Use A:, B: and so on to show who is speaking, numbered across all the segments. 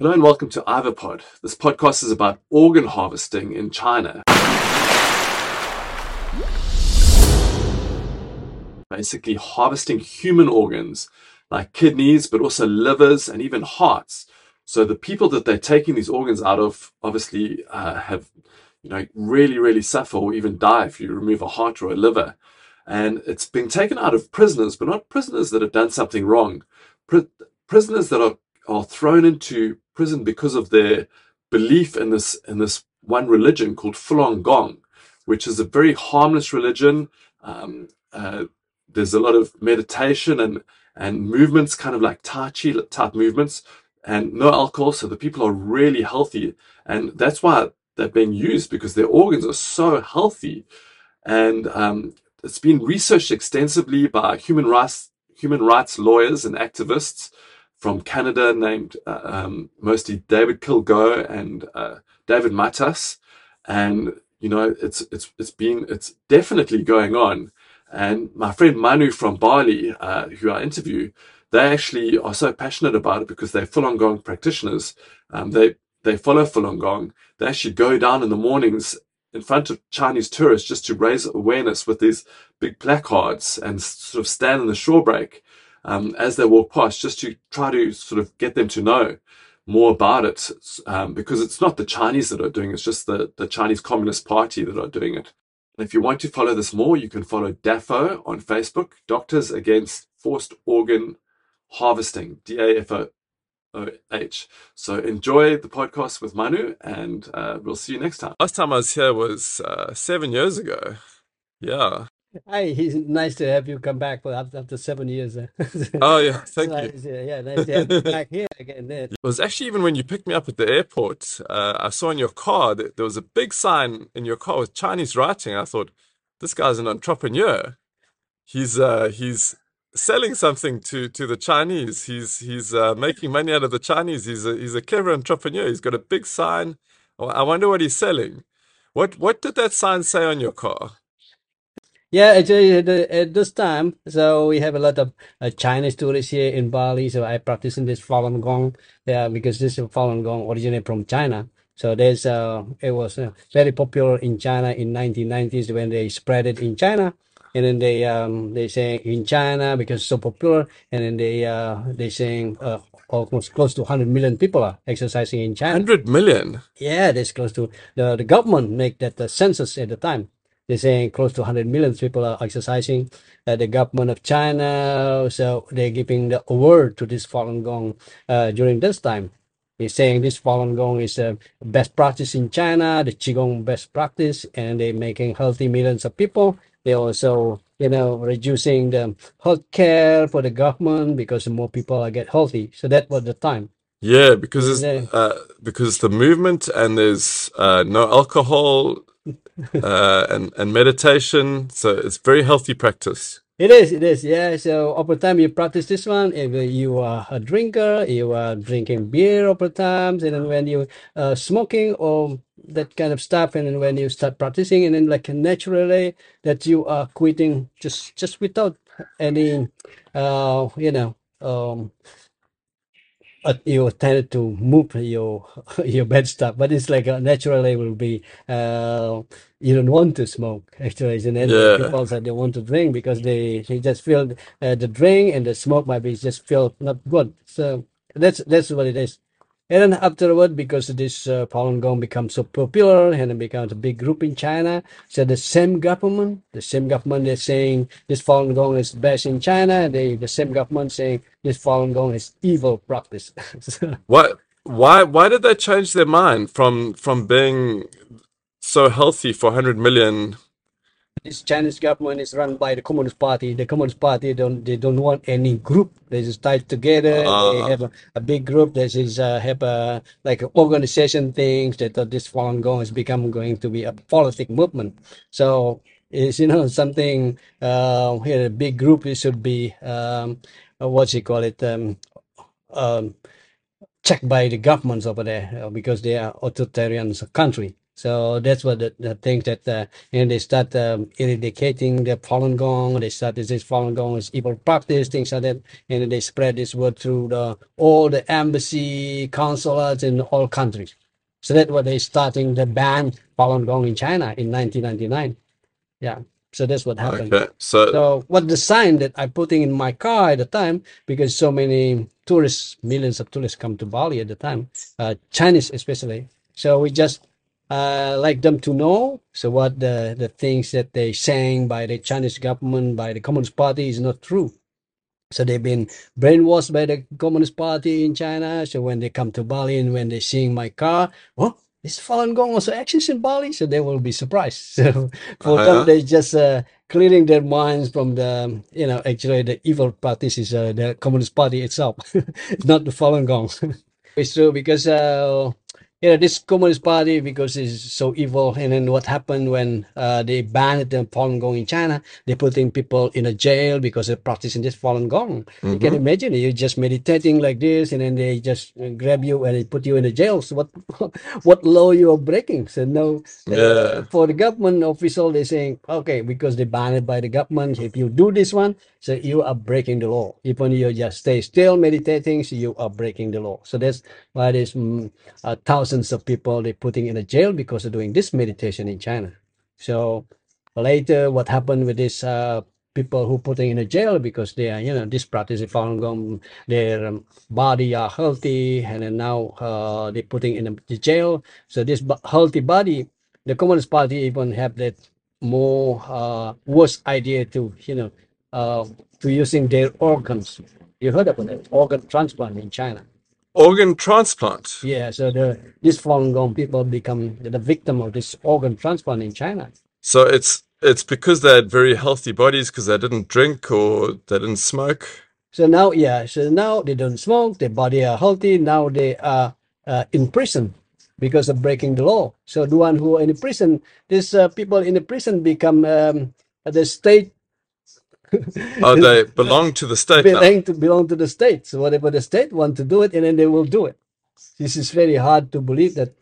A: Hello and welcome to Ivopod. This podcast is about organ harvesting in China. Basically, harvesting human organs like kidneys, but also livers and even hearts. So the people that they're taking these organs out of obviously uh, have, you know, really, really suffer or even die if you remove a heart or a liver. And it's been taken out of prisoners, but not prisoners that have done something wrong. Pri- prisoners that are, are thrown into prison because of their belief in this in this one religion called Falun Gong, which is a very harmless religion. Um, uh, there's a lot of meditation and and movements, kind of like Tai Chi type movements, and no alcohol. So the people are really healthy, and that's why they're being used because their organs are so healthy. And um, it's been researched extensively by human rights human rights lawyers and activists from Canada named uh, um, mostly David Kilgour and uh, David Matas, and you know it's it's it's been it's definitely going on. And my friend Manu from Bali, uh, who I interview, they actually are so passionate about it because they're Falun Gong practitioners. Um, they they follow Falun Gong. They actually go down in the mornings in front of Chinese tourists just to raise awareness with these big placards and sort of stand in the shore break um, as they walk past, just to try to sort of get them to know more about it, um, because it's not the Chinese that are doing it, it's just the, the Chinese Communist Party that are doing it. And if you want to follow this more, you can follow DAFOH on Facebook, Doctors Against Forced Organ Harvesting, D A F O H. So enjoy the podcast with Manu, and uh, we'll see you next time. Last time I was here was uh, seven years ago. Yeah.
B: Hi, it's nice to have you come back for after, after seven years.
A: Oh yeah, thank
B: nice,
A: you.
B: yeah, nice to have you back here again. There.
A: It was actually even when you picked me up at the airport, uh, I saw in your car that there was a big sign in your car with Chinese writing. I thought, this guy's an entrepreneur. He's uh, he's selling something to to the Chinese. He's he's uh, making money out of the Chinese. He's a he's a clever entrepreneur. He's got a big sign. I wonder what he's selling. What what did that sign say on your car?
B: Yeah, actually, at, the- at this time, so we have a lot of uh, Chinese tourists here in Bali. So I practice in this Falun Gong, yeah, because this Falun Gong originated from China. So there's uh, it was uh, very popular in China in 1990s when they spread it in China, and then they um they say in China because it's so popular, and then they uh they saying uh, almost close to 100 million people are exercising in China.
A: Hundred million.
B: Yeah, that's close to the the government make that the census at the time. They're saying close to 100 million people are exercising. Uh, the government of China, so they're giving the award to this Falun Gong uh, during this time. They're saying this Falun Gong is a best practice in China, the Qigong best practice, and they're making healthy millions of people. They also, you know, reducing the health care for the government because more people are get healthy. So that was the time.
A: Yeah, because it's
B: Yeah.
A: uh, because the movement and there's uh, no alcohol uh, and and meditation, so it's very healthy practice.
B: It is, it is, yeah. So over time you practice this one. If you are a drinker, you are drinking beer over time, and then when you uh smoking or that kind of stuff, and then when you start practicing, and then like naturally that you are quitting just just without any uh you know um uh, you tend to move your your bad stuff, but it's like uh, naturally will be uh, you don't want to smoke actually, and then
A: Yeah.
B: people said they want to drink because they they just feel uh, the drink and the smoke might be just feel not good. So that's that's what it is. And then afterward, because this uh, Falun Gong becomes so popular and it becomes a big group in China, so the same government, the same government is saying this Falun Gong is best in China. They the same government saying this Falun Gong is evil practice.
A: Why why why did they change their mind from from being so healthy for 100 million?
B: This Chinese government is run by the Communist Party. The Communist Party don't they don't want any group. They just tied together. They
A: Uh,
B: have a, a big group. They just uh, have a like a organization things that uh, this Falun Gong has become going to be a politic movement. So it's you know something uh here a big group it should be um uh, what's you call it um um checked by the governments over there uh, because they are authoritarian country. So that's what the, the things that uh, and they start um, eradicating the Falun Gong. They start this, this Falun Gong is evil practice, things like that, and they spread this word through the all the embassy, consulates in all countries. So that's what they starting the ban Falun Gong in China in 1999. Yeah. So that's what happened.
A: Okay. So,
B: So what the sign that I putting in my car at the time, because so many tourists, millions of tourists come to Bali at the time, uh, Chinese especially. So we just uh, like them to know. So what the the things that they saying by the Chinese government, by the Communist Party is not true. So they've been brainwashed by the Communist Party in China. So when they come to Bali and when they seeing my car, oh, this Falun Gong also exists in Bali, so they will be surprised. So for
A: uh,
B: them, they just uh, clearing their minds from the, you know, actually the evil practice is uh, the Communist Party itself, not the Falun Gong. it's true because uh, you know this Communist Party because it's so evil, and then what happened when uh, they banned the Falun Gong in China? They putting people in a jail because they're practicing this Falun Gong. You can
A: mhm.
B: imagine you're just meditating like this, and then they just grab you and they put you in the jail. So what what law you are breaking? So no, uh,
A: yeah.
B: for the government official, they're saying okay because they banned it by the government. If you do this one, so you are breaking the law. Even you just stay still meditating, so you are breaking the law. So that's why there's mm, uh, thousands of people they putting in a jail because of doing this meditation in China. So later, what happened with this uh, people who putting in a jail because they are you know this practice Falun Gong, their um, body are healthy, and then now uh, they putting in the jail. So this healthy body, the Communist Party even have that more uh, worse idea to you know uh, to using their organs. You heard about it, organ transplant in China.
A: Organ transplant.
B: Yeah, so the these Falun Gong people become the victim of this organ transplant in China.
A: So it's it's because they had very healthy bodies because they didn't drink or they didn't smoke.
B: So now, yeah, so now they don't smoke, their body are healthy. Now they are uh, in prison because of breaking the law. So the one who are in prison, these uh, people in the prison become um, the state
A: Oh, they belong to the state now.
B: belong to belong to the state. So whatever the state want to do it, and then they will do it. This is very hard to believe that.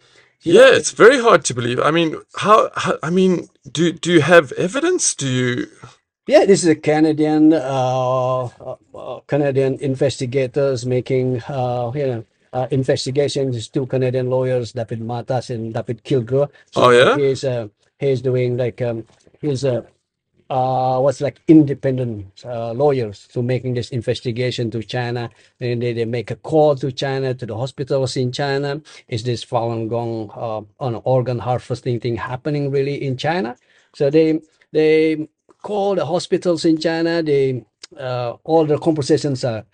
B: you know,
A: Yeah, it's very hard to believe. I mean, how, how I mean, do do you have evidence? Do you
B: Yeah, this is a Canadian uh, uh, uh, Canadian investigators making uh, you know uh, investigations. Two Canadian lawyers, David Matas and David Kilgour.
A: Oh yeah?
B: he's uh, he's doing like um, he's uh, uh, what's like independent uh, lawyers to making this investigation to China, and they, they make a call to China to the hospitals in China. Is this Falun Gong uh, on organ harvesting thing happening really in China? So they they call the hospitals in China. They uh, all the conversations are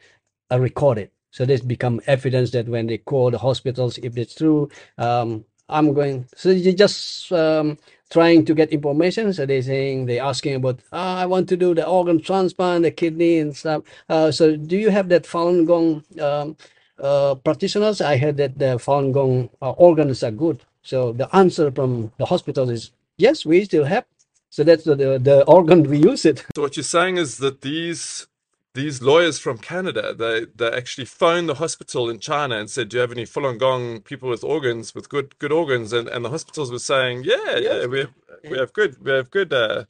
B: are recorded. So this become evidence that when they call the hospitals, if it's true, um, I'm going. So you just um, trying to get information. So they're saying they're asking about, ah, I want to do the organ transplant, the kidney and stuff. Uh, so do you have that Falun Gong um, uh, practitioners? I heard that the Falun Gong uh, organs are good. So the answer from the hospital is yes, we still have. So that's the the, the organ we use it.
A: So what you're saying is that these these lawyers from Canada, they they actually phoned the hospital in China and said, "Do you have any Falun Gong people with organs, with good good organs?" And and the hospitals were saying, "Yeah, yeah, we have, we have good we have good." Uh,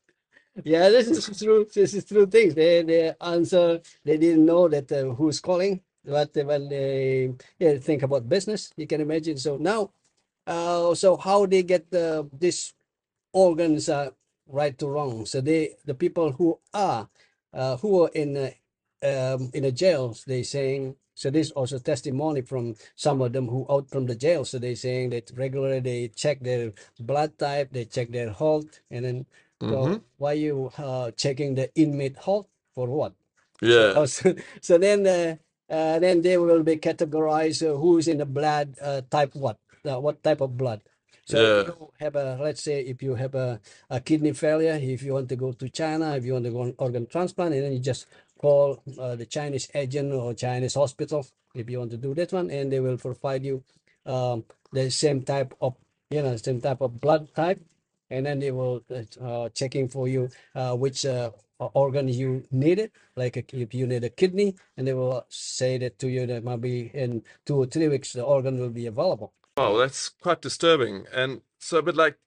B: Yeah, this is true. This is true things. They they answer. They didn't know that uh, who's calling, but when they yeah, think about business, you can imagine. So now, uh, so how they get the this organs uh, right to wrong. So they the people who are uh, who are in uh, um, in the jails, they saying. So this also testimony from some of them who out from the jail. So they saying that regularly they check their blood type, they check their health, and then
A: mhm.
B: so why you uh, checking the inmate health for what?
A: Yeah,
B: oh, so, so then uh, uh, then they will be categorized uh, who's in the blood uh, type what uh, what type of blood. So if
A: yeah,
B: you have a let's say if you have a, a kidney failure, if you want to go to China, if you want to go on organ transplant, and then you just call uh, the Chinese agent or Chinese hospital if you want to do that one, and they will provide you um, the same type of you know same type of blood type, and then they will uh, uh, checking for you uh, which uh, organ you needed. Like if you need a kidney, and they will say that to you that maybe in two or three weeks the organ will be available.
A: Oh, that's quite disturbing. And so, but like,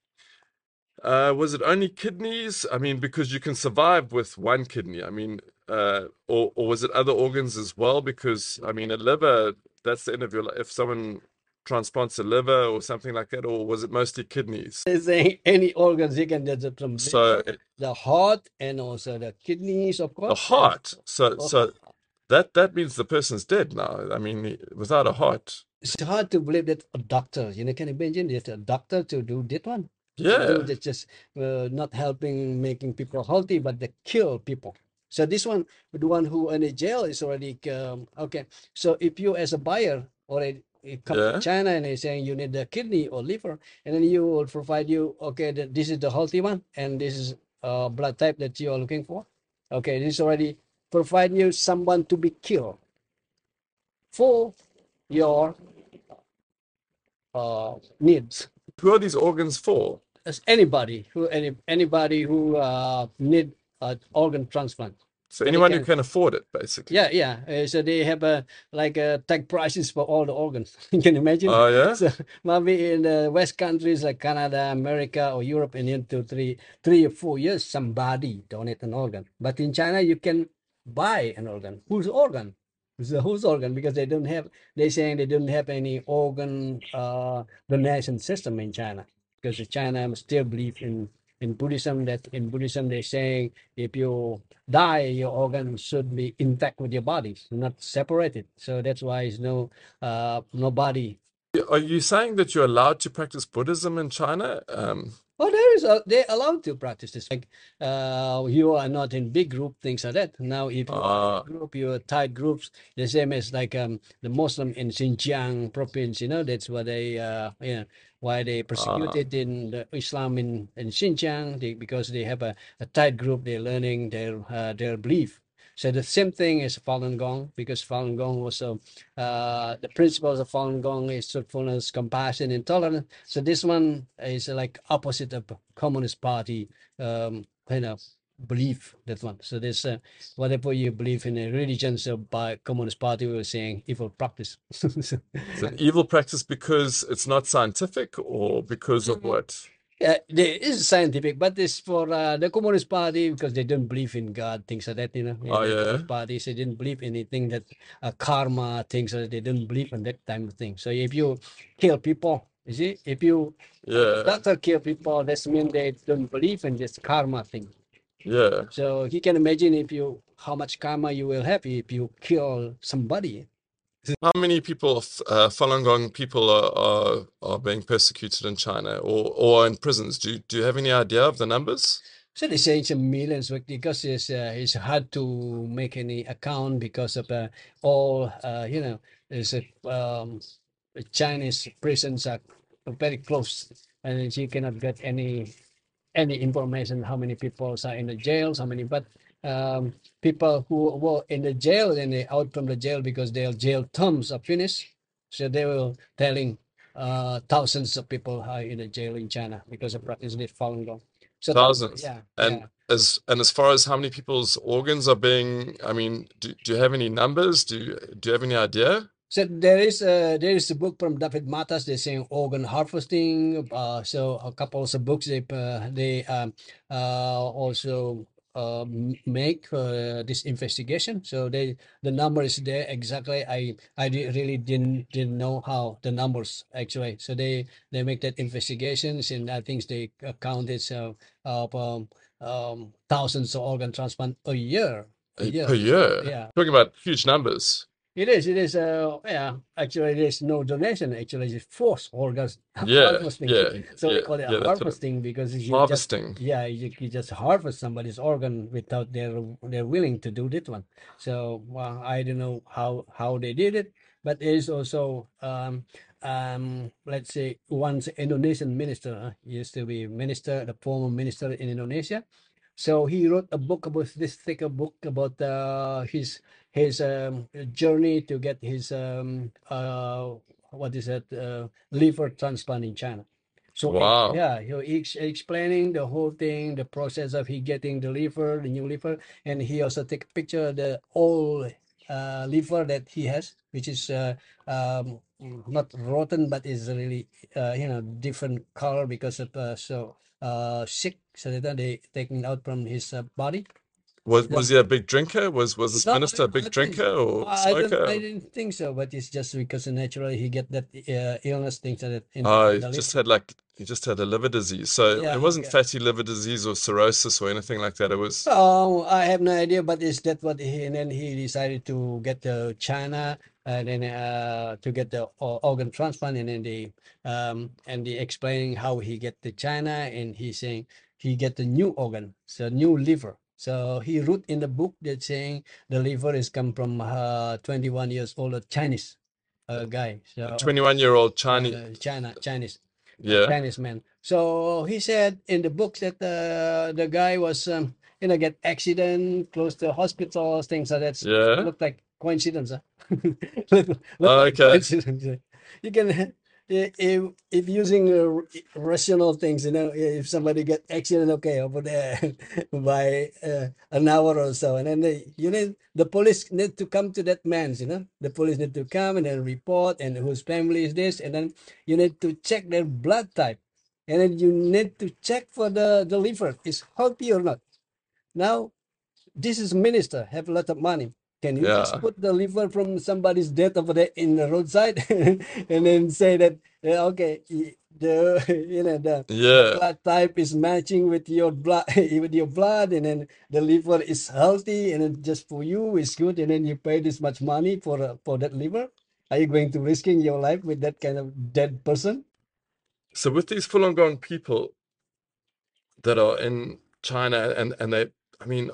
A: uh, was it only kidneys? I mean, because you can survive with one kidney. I mean, uh, or or was it other organs as well? Because I mean, a liver, that's the end of your life. If someone transplants a liver or something like that, or was it mostly kidneys?
B: They're saying any organs you can get it from
A: So
B: the heart, and also the kidneys, of course. The
A: heart. So so that that means the person's dead now. I mean, without a heart.
B: it's hard to believe that a doctor, you know, can you imagine that a doctor to do that one? To do
A: Yeah.
B: that just uh, not helping making people healthy, but they kill people. So this one, the one who in the jail is already um, okay. So if you as a buyer already come to China and they're saying you need the kidney or liver, and then you will provide you okay, that this is the healthy one, and this is uh, blood type that you are looking for. Okay, this already provide you someone to be killed for your uh, needs.
A: Who are these organs for?
B: As anybody who any anybody who uh, need an organ transplant.
A: So anyone who
B: can
A: can afford it, basically.
B: Yeah, yeah. Uh, so they have a like uh, tag prices for all the organs. you can imagine.
A: Oh yeah.
B: So maybe in the West countries like Canada, America, or Europe, in into three, three or four years, somebody donate an organ. But in China, you can buy an organ. Whose organ? So whose organ? Because they don't have. They saying they don't have any organ uh, donation system in China. Because China still believe in in Buddhism that in Buddhism they're saying if you die, your organ should be intact with your body, not separated. So that's why it's no uh nobody.
A: Are you saying that you're allowed to practice Buddhism in China? Um,
B: Oh, there is a, they're allowed to practice this. Like uh you are not in big group, things like that. Now if you are
A: uh,
B: in group, you're tight groups, the same as like um the Muslim in Xinjiang province, you know, that's why they uh yeah why they
A: uh,
B: persecuted in the Islam in, in Xinjiang they, because they have a, a tight group, they're learning their uh, their belief. So the same thing as Falun Gong, because Falun Gong also uh, the principles of Falun Gong is truthfulness, compassion, and tolerance. So this one is like opposite of Communist Party, um, kind of belief. That one. So this uh, whatever you believe in a religion, so by Communist Party we were saying evil practice.
A: It's an evil practice because it's not scientific or because of what?
B: Yeah, there is scientific, but it's for uh, the Communist Party because they don't believe in God, things like that, you know.
A: Oh yeah.
B: Communist Party, they didn't believe anything that uh, karma, things that. They didn't believe in that type of thing. So if you kill people, you see, if you
A: Yeah.
B: doctor kill people, that's mean they don't believe in this karma thing.
A: Yeah.
B: So you can imagine if you how much karma you will have if you kill somebody.
A: How many people, uh, Falun Gong people, are, are are being persecuted in China or or in prisons? Do do you have any idea of the numbers?
B: So they say it's millions because it's uh, it's hard to make any account because of uh, all uh, you know a um, Chinese prisons are very close and you cannot get any any information how many people are in the jails how many but um, people who were in the jail and they out from the jail because their jail terms are finished so they were telling uh, thousands of people are in the jail in China because of practicing Falun Gong so
A: Thousands.
B: yeah
A: And
B: yeah
A: as and as far as how many people's organs are being, I mean, do, do you have any numbers? Do you, do you have any idea?
B: So there is a there is a book from David Matas. They're saying organ harvesting. Uh, so a couple of books they uh, they um, uh, also uh, make uh, this investigation. So they the number is there exactly. I I really didn't didn't know how the numbers actually. So they they make that investigations and I think they uh, counted so of um, um, thousands of organ transplant a year. A
A: Uh,
B: year.
A: Year?
B: Yeah.
A: Talking about huge numbers.
B: It is, it is, uh, yeah, actually, it is no donation, actually, it's forced organs
A: Yeah,
B: harvesting.
A: yeah,
B: So they
A: yeah,
B: call it
A: yeah, that's what it-
B: harvesting because you just,
A: Harvesting.
B: yeah, you, you just harvest somebody's organ without their they're willing to do that one. So well, I don't know how how they did it, but there is also um um let's say once Indonesian minister uh, used to be minister, the former minister in Indonesia. So he wrote a book about this thicker book about uh, his his um, journey to get his um, uh, what is it uh, liver transplant in China. So
A: Wow.
B: yeah, he ex- explaining the whole thing, the process of he getting the liver, the new liver, and he also take a picture of the old uh, liver that he has, which is uh, um, not rotten, but is really uh, you know different color because of uh, so uh, sick. So that they taking out from his uh, body.
A: Was was he a big drinker? Was was this
B: no,
A: minister a big drinker or
B: I
A: smoker?
B: I didn't think so, but it's just because naturally he get that uh, illness things that in,
A: Oh,
B: in
A: he just had like he just had a liver disease. So it wasn't fatty liver disease or cirrhosis or anything like that. It was
B: Oh, I have no idea, but is that what he and then he decided to get to China and then uh, to get the organ transplant and then the um and the explaining how he get to China and he's saying he get the new organ, so new liver. So he wrote in the book that saying the liver is come from uh 21 years old Chinese uh, guy. So
A: 21 year old Chinese.
B: uh, China Chinese uh,
A: Yeah,
B: Chinese man. So he said in the book that uh, the guy was, um, you know, get accident close to hospitals, things like that.
A: yeah.
B: Look like coincidence, huh? look, look
A: Oh, okay.
B: coincidence. You can, if if using uh, rational things, you know, if somebody get accident, okay, over there by uh, an hour or so, and then they, you need the police need to come to that man's, you know, the police need to come and then report and whose family is this, and then you need to check their blood type and then you need to check for the, the liver is healthy or not now this is minister have a lot of money can you just put the liver from somebody's death over there in the roadside? And then say that yeah, okay the you know the
A: yeah.
B: blood type is matching with your blood with your blood and then the liver is healthy and then just for you is good and then you pay this much money for uh, for that liver? Are you going to risking your life with that kind of dead person?
A: So with these Falun Gong people that are in China and and they, I mean,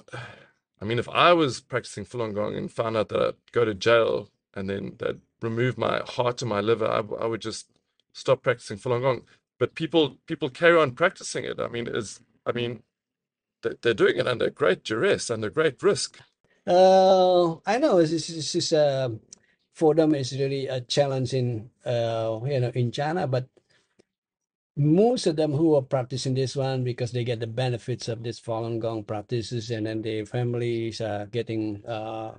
A: I mean, if I was practicing Falun Gong and found out that I'd go to jail and then they'd remove my heart and my liver, I would just stop practicing Falun Gong. But people people carry on practicing it. I mean, is I mean, they- they're doing it under great duress, under great risk.
B: Uh, I know this is, this is uh, for them is really a challenge in uh, you know in China, but most of them who are practicing this one because they get the benefits of this Falun Gong practices, and then their families are getting uh,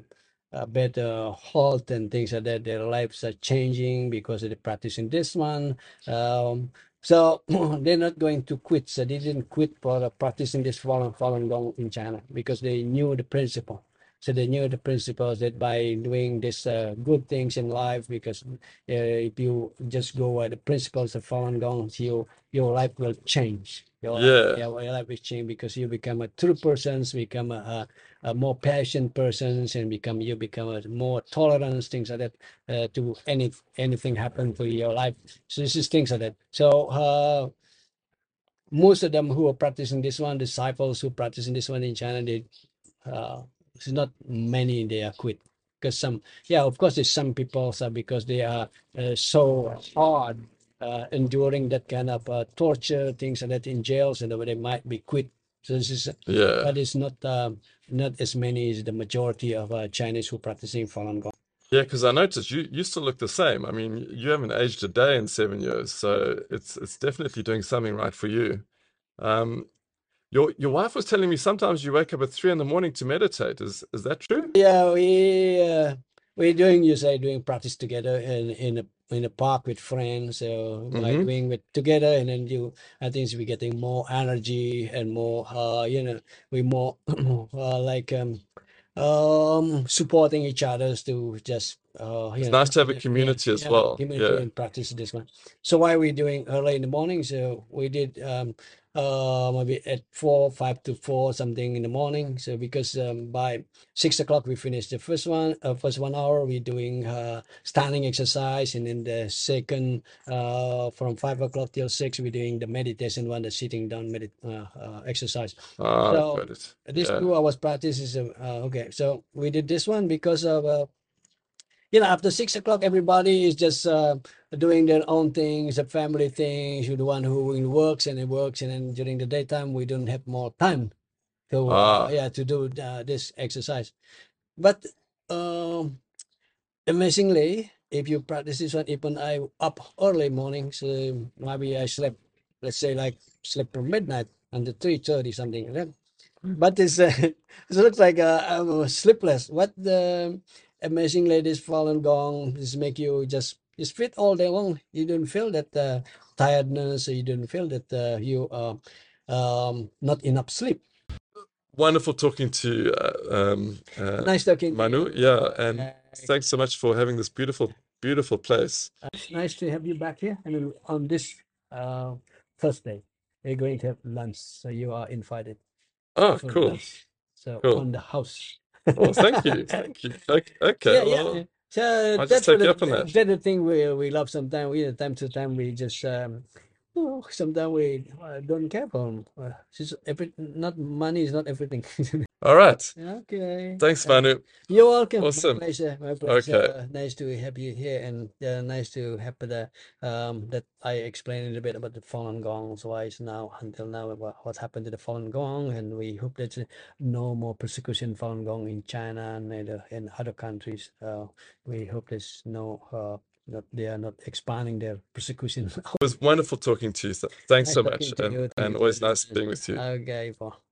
B: a better health and things like that. Their lives are changing because they're practicing this one. Um, so they're not going to quit. So they didn't quit for practicing this Falun Falun Gong in China because they knew the principle. So they knew the principles that by doing this uh, good things in life, because uh, if you just go by the principles of Falun Gong, you your life will change. Your life,
A: Yeah,
B: yeah, your life will change because you become a true person, become a, a, a more passionate person, and become you become a more tolerant, things like that, uh, to any anything happen to your life. So this is things like that. So uh, most of them who are practicing this one, disciples who practicing this one in China, they uh, it's not many they are quit because some yeah of course there's some people so because they are uh, so hard uh, enduring that kind of uh, torture things and that in jails and they might be quit so this is
A: yeah.
B: but it's not um, not as many as the majority of uh, Chinese who practicing Falun Gong.
A: Yeah, because I noticed you you still look the same. I mean, you haven't aged a day in seven years, so it's it's definitely doing something right for you. Um, your your wife was telling me sometimes you wake up at three in the morning to meditate. Is is that true?
B: Yeah, we uh, we're doing you say doing practice together in in a in a park with friends. So like
A: Mm-hmm.
B: doing with together, and then you, I think we're getting more energy and more, uh, you know, we more uh, like um um supporting each other to just uh
A: It's
B: know
A: nice to have a
B: yeah
A: community as
B: yeah
A: well.
B: community
A: Yeah.
B: and practice this one. So why are we doing early in the morning? So we did um uh maybe at four five to four something in the morning. So because um by six o'clock we finish the first one uh, first one hour we're doing uh standing exercise and then the second uh from five o'clock till six we're doing the meditation one the sitting down medit uh, uh exercise.
A: Ah,
B: So this
A: Yeah.
B: two hours practice is uh, okay. So we did this one because of uh, you know after six o'clock everybody is just uh, doing their own things, the family things. You're the one who works and it works, and then during the daytime we don't have more time to uh,
A: Ah,
B: yeah to do uh, this exercise. But um, amazingly, if you practice this one, even I up early morning, so maybe I slept, let's say like slept from midnight until three thirty something like that. But it's uh, it looks like uh, I'm sleepless. What the amazing ladies Falun Gong is make you just just fit all day long. You don't feel that uh, tiredness, you don't feel that uh, you are um, not enough sleep.
A: Wonderful talking to uh, um, uh,
B: Nice talking to
A: Manu. Yeah, and
B: Uh,
A: thanks so much for having this beautiful, beautiful place.
B: it's nice to have you back here. And on this uh, Thursday, we're going to have lunch, so you are invited
A: Oh, cool,
B: lunch. So
A: cool.
B: on the house.
A: Oh, thank you, thank you. Okay, okay,
B: Yeah, yeah.
A: well,
B: yeah. So
A: I'll just
B: that's
A: take
B: the
A: you up on that.
B: that's the thing we we love. Sometimes we time to time we just um, oh, sometimes we uh, don't care for uh, just every not money is not everything.
A: All right.
B: okay.
A: Thanks,
B: Uh,
A: Manu.
B: You're welcome. My
A: Awesome.
B: pleasure. My pleasure.
A: Okay.
B: pleasure. Nice to have you here, and uh, nice to have the um that I explained a little bit about the Falun Gong. So why is now until now about what happened to the Falun Gong, and we hope that uh, no more persecution Falun Gong in China and uh, in other countries. Uh, we hope there's no uh that they are not expanding their persecution.
A: It was wonderful talking to you. Thanks
B: nice
A: so much, and
B: you.
A: And always nice being with you.
B: Okay, Paul.